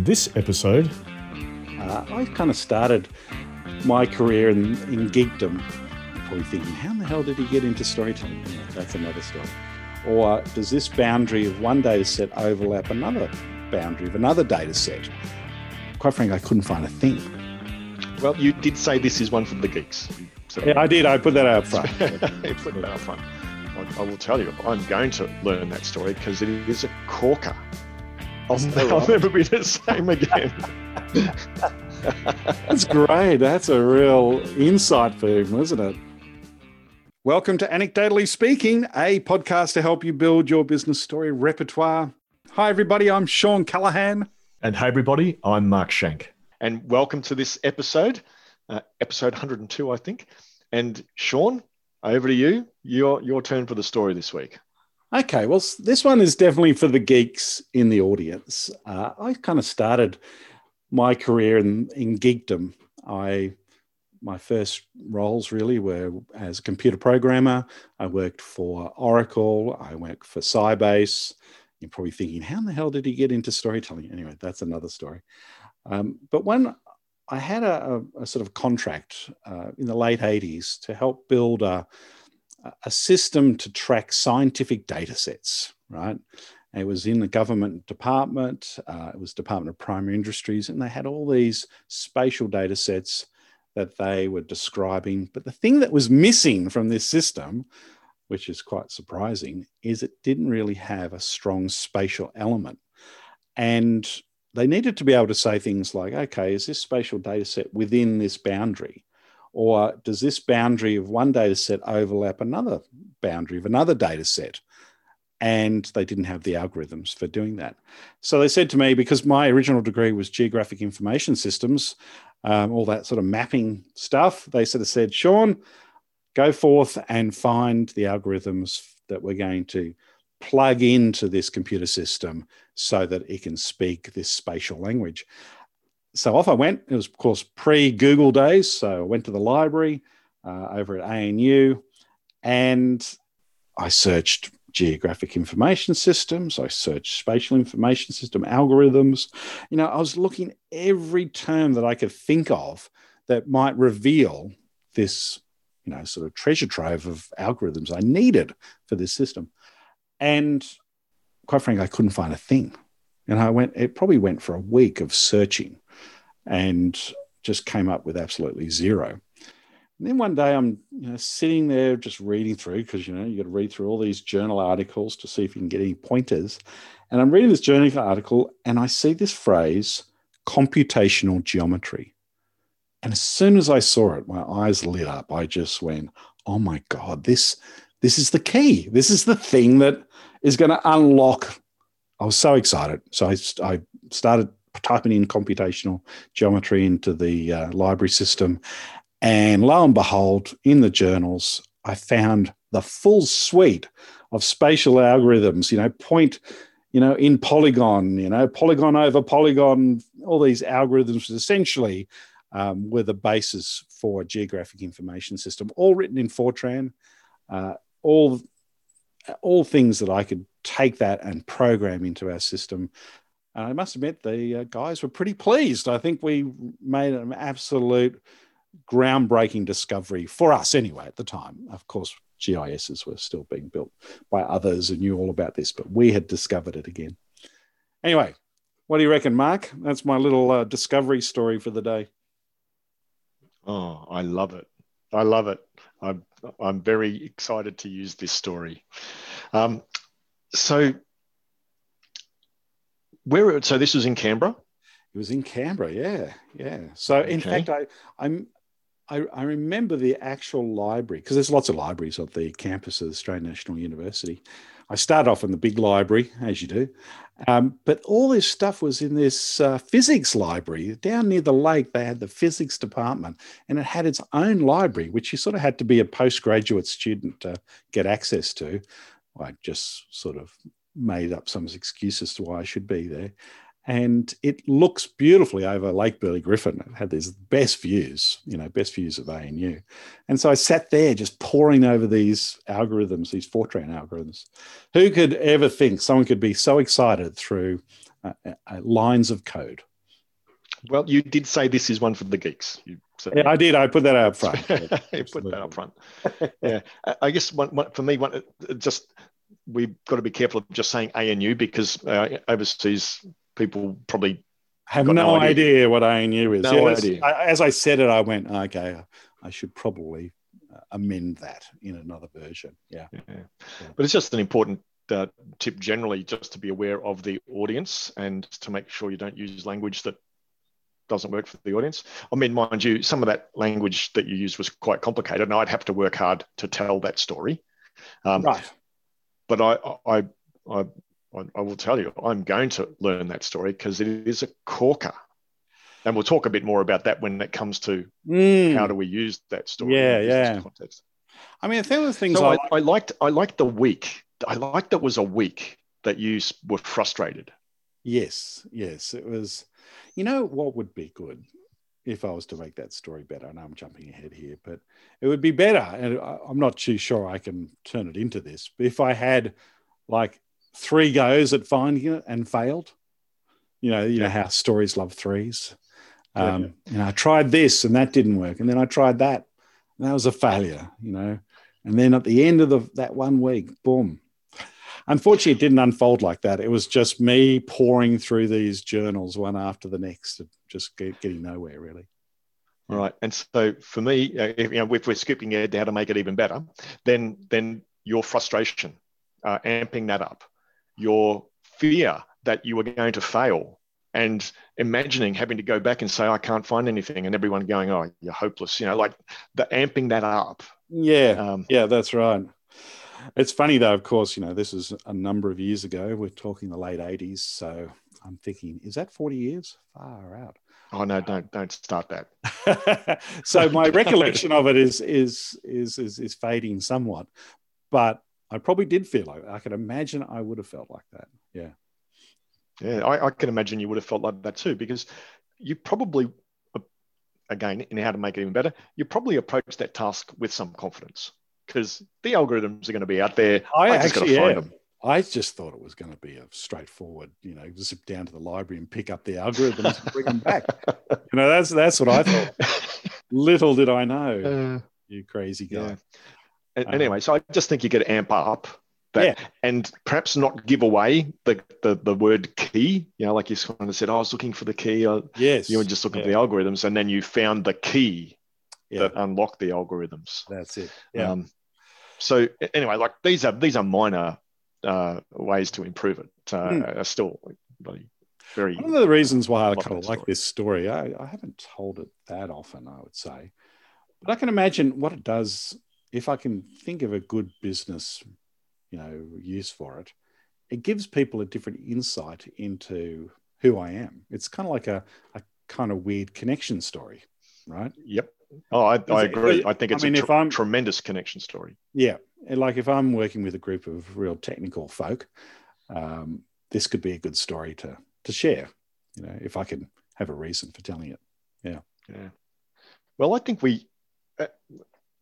On this episode, uh, I kind of started my career in, in geekdom, probably thinking, how in the hell did he get into storytelling? Yeah, that's another story. Or does this boundary of one data set overlap another boundary of another data set? Quite frankly, I couldn't find a thing. Well, you did say this is one for the geeks. So yeah, I did. I put that out front. put that out front. I, I will tell you, I'm going to learn that story because it is a corker. I'll, I'll never be the same again. That's great. That's a real insight for him, isn't it? Welcome to Anecdotally Speaking, a podcast to help you build your business story repertoire. Hi, everybody. I'm Shawn Callahan. And hey, everybody. I'm Mark Schenk. And welcome to this episode, uh, episode 102, I think. And Shawn, over to you. Your your turn for the story this week. Okay, well, this one is definitely for the geeks in the audience. Uh, I kind of started my career in, in geekdom. I my first roles really were as a computer programmer. I worked for Oracle. I worked for Sybase. You're probably thinking, how in the hell did he get into storytelling? Anyway, that's another story. Um, but when I had a, a, sort of contract uh, in the late 80s to help build a, a system to track scientific data sets, right? It was in the government department, uh, it was Department of Primary Industries, and they had all these spatial data sets that they were describing. But the thing that was missing from this system, which is quite surprising, is it didn't really have a strong spatial element. And they needed to be able to say things like, okay, is this spatial data set within this boundary? Or does this boundary of one data set overlap another boundary of another data set? And they didn't have the algorithms for doing that. So they said to me, because my original degree was geographic information systems, um, all that sort of mapping stuff, they sort of said, Shawn, go forth and find the algorithms that we're going to plug into this computer system so that it can speak this spatial language so off I went. It was, of course, pre Google days. So I went to the library uh, over at ANU and I searched geographic information systems. I searched spatial information system algorithms. You know, I was looking every term that I could think of that might reveal this, you know, sort of treasure trove of algorithms I needed for this system. And quite frankly, I couldn't find a thing. And I went, it probably went for a week of searching and just came up with absolutely zero. And then one day I'm you know, sitting there just reading through because you know you got to read through all these journal articles to see if you can get any pointers. And I'm reading this journal article and I see this phrase computational geometry. And as soon as I saw it, my eyes lit up. I just went, "Oh my god, this this is the key. This is the thing that is going to unlock." I was so excited. So I, I started typing in computational geometry into the uh, library system. And lo and behold, in the journals, I found the full suite of spatial algorithms, you know, point, you know, in polygon, you know, polygon over polygon, all these algorithms essentially um, were the basis for a geographic information system, all written in Fortran, uh, all, all things that I could take that and program into our system and I must admit, the uh, guys were pretty pleased. I think we made an absolute groundbreaking discovery for us anyway at the time. Of course, GISs were still being built by others who knew all about this, but we had discovered it again. Anyway, what do you reckon, Mark? That's my little uh, discovery story for the day. Oh, I love it. I love it. I'm, I'm very excited to use this story. Um, so, where? So this was in Canberra. It was in Canberra. Yeah, yeah. So in fact, I I'm I, I, remember the actual library because there's lots of libraries on the campus of the Australian National University. I started off in the big library, as you do, um, but all this stuff was in this uh, physics library down near the lake. They had the physics department, and it had its own library, which you sort of had to be a postgraduate student to get access to. I just sort of made up some excuses to why I should be there. And it looks beautifully over Lake Burley Griffin. It had these best views, you know, best views of ANU. And so I sat there just poring over these algorithms, these Fortran algorithms. Who could ever think someone could be so excited through uh, uh, lines of code, Well, you did say this is one for the geeks. You said Yeah, I did. I put that up front. you put that up front. Yeah, I- I guess one, one, for me, one uh, just we've got to be careful of just saying ANU because uh, overseas people probably have no, no idea. idea. what ANU is. No Yeah, idea. As I said it, I went, okay, I should probably uh, amend that in another version. Yeah. Yeah. But it's just an important uh, tip generally just to be aware of the audience and to make sure you don't use language that doesn't work for the audience. I mean, mind you, some of that language that you used was quite complicated and I'd have to work hard to tell that story. Um, Right. But I, I, I, I, I will tell you, I'm going to learn that story because it is a corker. And we'll talk a bit more about that when it comes to Mm. how do we use that story Yeah, in yeah. context. I mean, the things So I, I, I liked I liked the week. I liked that was a week that you were frustrated. Yes, yes. It was, you know, what would be good if I was to make that story better? I know I'm jumping ahead here, but it would be better. And I- I'm not too sure I can turn it into this. But if I had like three goes at finding it and failed, you know, you know how stories love threes. Yeah, Um, You know, I tried this and that didn't work, and then I tried that, and that was a failure. You know, and then at the end of the, that one week, boom, Unfortunately, it didn't unfold like that. It was just me pouring through these journals one after the next, and just get, getting nowhere really. All right. And so for me, if, you know, if we're skipping ahead to how to make it even better, then then your frustration, uh, amping that up, your fear that you were going to fail, and imagining having to go back and say I can't find anything, and everyone going, "Oh, you're hopeless," you know, like the amping that up. Yeah, Um, yeah, that's right. It's funny though, of course, you know, this is a number of years ago. We're talking the late 80s. So I'm thinking, is that 40 years? Far out. oh no, don't don't start that. so my recollection of it is, is is is is fading somewhat, but I probably did feel like I could imagine I would have felt like that. Yeah. Yeah, I, I can imagine you would have felt like that too, because you probably, again, in how to make it even better, you probably approach that task with some confidence because the algorithms are going to be out there. I, I actually to find am. them. I just thought it was going to be a straightforward, you know, zip down to the library and pick up the algorithms and bring them back. You know, that's that's what I thought. Little did I know, Uh, you crazy guy. yeah. Um, anyway, so I just think you could amp up that Yeah. and perhaps not give away the, the the word key. You know, like you kind of said, "Oh, I was looking for the key. Yes, You were just looking yeah. for the algorithms, and then you found the key Yeah, that unlocked the algorithms. that's it. Yeah, Um, so anyway, like these are these are minor uh, ways to improve it. Uh, Hmm. Are still really very one of the reasons why I kind of like this story, I, I haven't told it that often, I would say, but I can imagine what it does if I can think of a good business, you know, use for it. It gives people a different insight into who I am. It's kind of like a, a kind of weird connection story, right? yep. Oh, I, I Is it- agree. I think I it's mean, a tr- tremendous connection story. Yeah, like if I'm working with a group of real technical folk, um, this could be a good story to to share. You know, if I can have a reason for telling it. Yeah. Yeah. Well, I think we uh,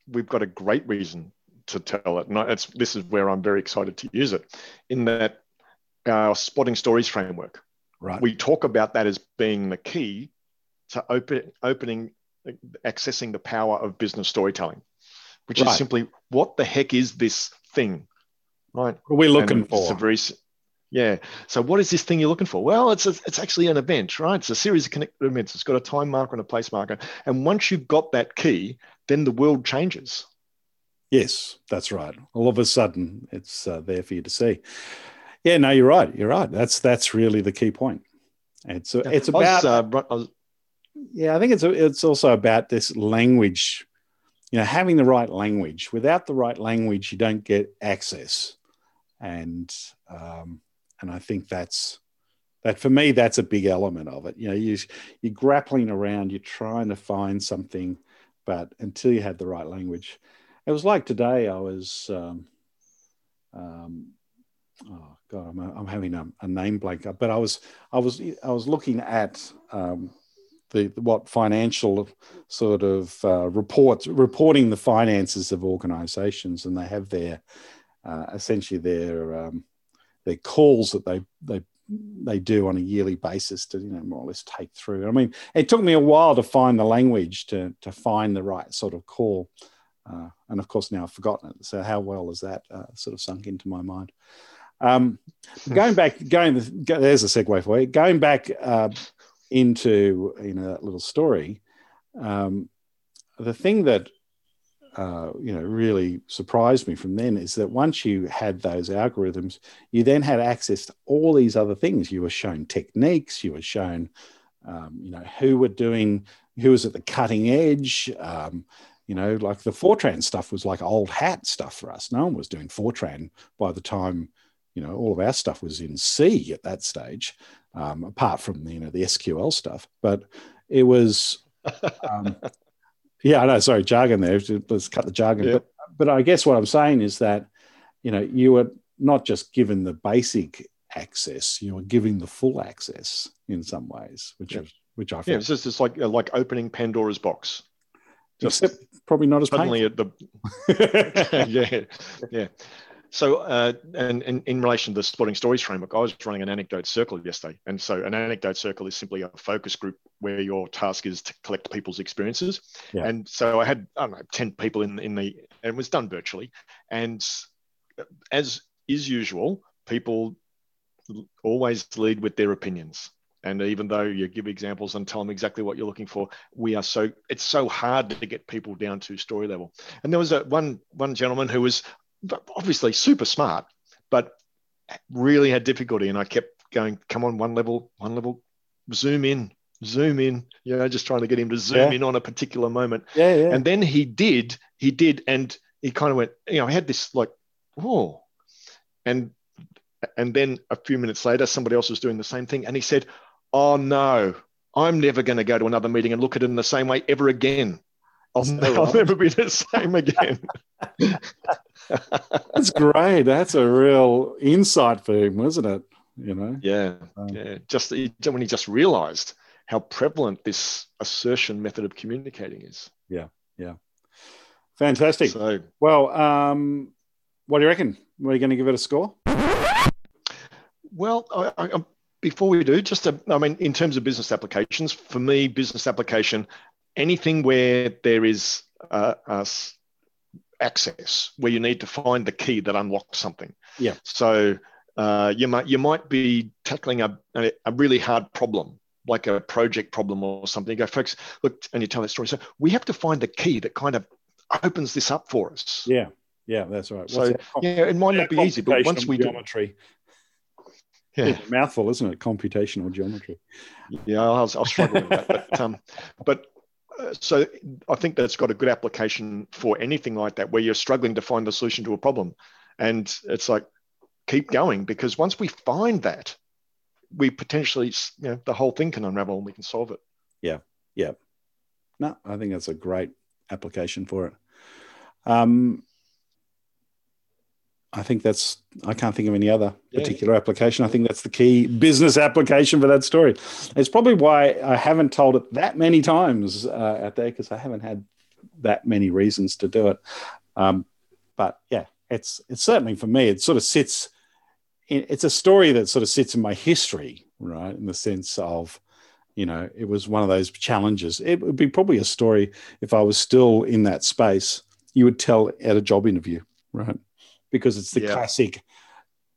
we've got a great reason to tell it, and I- it's this is where I'm very excited to use it. In that our spotting stories framework, Right. we talk about that as being the key to open opening accessing the power of business storytelling which Right. is simply what the heck is this thing right what are we looking And it's for? a very yeah so what is this thing you're looking for well it's a, it's actually an event right it's a series of connected events it's got a time marker and a place marker and once you've got that key then the world changes yes, that's right. All of a sudden, it's uh, there for you to see. Yeah, no, you're right. You're right. That's that's really the key point. It's a, it's I was, about uh, I was- yeah. I think it's it's also about this language. You know, having the right language. Without the right language, you don't get access, and um, and I think that's that for me. That's a big element of it. You know, you you're grappling around, you're trying to find something, but until you have the right language, it was like today. I was. Um, um, oh god, I'm, I'm having a, a name blank. But I was I was I was looking at um, the what financial sort of uh, reports reporting the finances of organisations, and they have their uh, essentially their um, their calls that they they they do on a yearly basis to you know more or less take through. I mean, it took me a while to find the language to to find the right sort of call, uh, and of course now I've forgotten it. So how well has that uh, sort of sunk into my mind? Um, going back, going there's a segue for you. Going back uh, into you know that little story, um, the thing that uh, you know really surprised me from then is that once you had those algorithms, you then had access to all these other things. You were shown techniques. You were shown, um, you know, who were doing, who was at the cutting edge. Um, you know, like the Fortran stuff was like old hat stuff for us. No one was doing Fortran by the time, you know, all of our stuff was in C at that stage, um, apart from you know the SQL stuff. But it was um, yeah, I know. Sorry, jargon there. Let's cut the jargon. Yeah. But, but I guess what I'm saying is that, you know, you were not just given the basic access, you were giving the full access in some ways, which is which I yeah, it's just it's like uh, like opening Pandora's box. Just Except probably not as suddenly painful. at the yeah yeah so, uh, and, and, in relation to the spotting stories framework, I was running an anecdote circle yesterday. And so, an anecdote circle is simply a focus group where your task is to collect people's experiences. Yeah. And so, I had, I don't know, 10 people in, in the, and it was done virtually. And as is usual, people always lead with their opinions. And even though you give examples and tell them exactly what you're looking for, we are so it's so hard to get people down to story level. And there was a one one gentleman who was obviously super smart, but really had difficulty. And I kept going, come on, one level, one level, zoom in, zoom in, you know, just trying to get him to zoom yeah. in on a particular moment. Yeah, yeah. And then he did, he did, and he kind of went, you know, I had this like, oh, and and then a few minutes later, somebody else was doing the same thing, and he said, "Oh no, I'm never going to go to another meeting and look at it in the same way ever again. I'll, I'll never be the same again." That's great. That's a real insight for him, wasn't it? You know. Yeah, um, yeah. Just when he just realised how prevalent this assertion method of communicating is. Yeah, yeah. Fantastic. So, well, um, what do you reckon? Are you going to give it a score? Well, I, I, before we do, just a, I mean, in terms of business applications, for me, business application, anything where there is uh, a access where you need to find the key that unlocks something. Yeah. So uh, you might you might be tackling a, a, a really hard problem like a project problem or something. You go, folks, look, and you tell that story. So we have to find the key that kind of opens this up for us. Yeah, yeah, that's right. What's so that? yeah, it might yeah, not be easy, but once we do geometry. Do, yeah, mouthful, isn't it? Computational geometry. Yeah, I'll, I'll struggle with that, but um, but so I think that's got a good application for anything like that, where you're struggling to find the solution to a problem. And it's like, keep going because once we find that, we potentially, you know, the whole thing can unravel and we can solve it. Yeah. Yeah. No, I think that's a great application for it. Um, I think that's, I can't think of any other yeah. particular application. I think that's the key business application for that story. It's probably why I haven't told it that many times uh, out there because I haven't had that many reasons to do it. Um, but yeah, it's, it's certainly for me, it sort of sits, in, it's a story that sort of sits in my history, right? In the sense of, you know, it was one of those challenges. It would be probably a story if I was still in that space, you would tell at a job interview, right? Because it's the yeah. classic,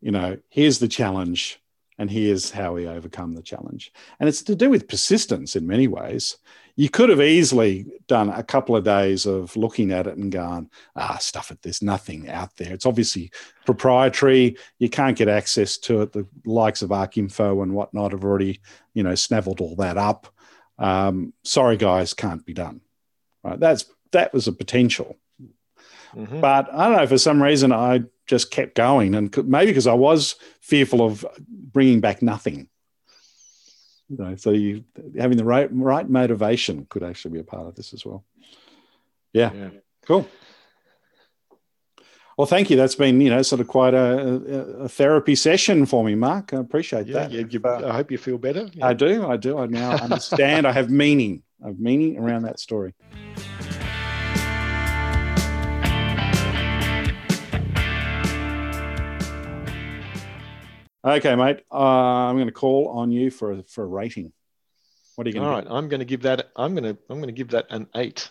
you know, here's the challenge and here's how we overcome the challenge. And it's to do with persistence in many ways. You could have easily done a couple of days of looking at it and gone, ah, stuff it, there's nothing out there. It's obviously proprietary. You can't get access to it. The likes of ArcInfo and whatnot have already, you know, snaveled all that up. Um, sorry, guys, can't be done. Right? That's that was a potential. Mm-hmm. But I don't know, for some reason, I just kept going. And maybe because I was fearful of bringing back nothing. You know, so you having the right, right motivation could actually be a part of this as well. Yeah. yeah. Cool. Well, thank you. That's been, you know, sort of quite a, a therapy session for me, Mark. I appreciate yeah, that. Yeah, you, uh, I hope you feel better. I do. I do. I now understand. I have meaning. I have meaning around that story. Okay, mate. Uh, I'm going to call on you for for a rating. What are you going All to? right, I'm going to give that. I'm going to. I'm going to give that an eight.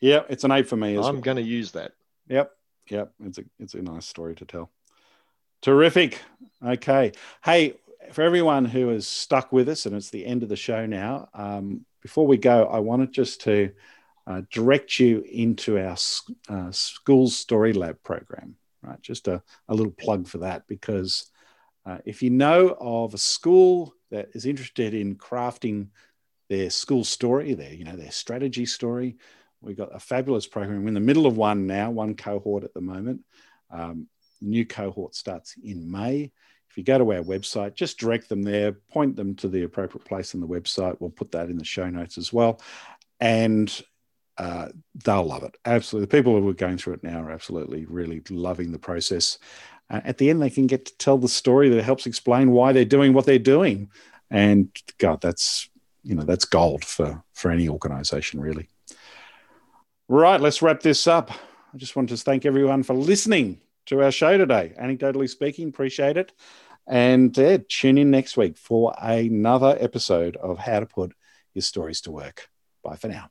Yeah, it's an eight for me. As I'm well. going to use that. Yep, yep. It's a it's a nice story to tell. Terrific. Okay. Hey, for everyone who is stuck with us, and it's the end of the show now. Um, before we go, I wanted just to uh, direct you into our uh, school story lab program. Right, just a, a little plug for that because uh, if you know of a school that is interested in crafting their school story, their you know their strategy story, we've got a fabulous program. We're in the middle of one now, one cohort at the moment. Um, new cohort starts in May. If you go to our website, just direct them there, point them to the appropriate place on the website. We'll put that in the show notes as well. And uh, they'll love it. Absolutely. The people who are going through it now are absolutely really loving the process. Uh, at the end, they can get to tell the story that helps explain why they're doing what they're doing. And God, that's you know that's gold for for any organization really. Right, let's wrap this up. I just want to thank everyone for listening to our show today. Anecdotally speaking, appreciate it. And tune in next week for another episode of How to Put Your Stories to Work. Bye for now.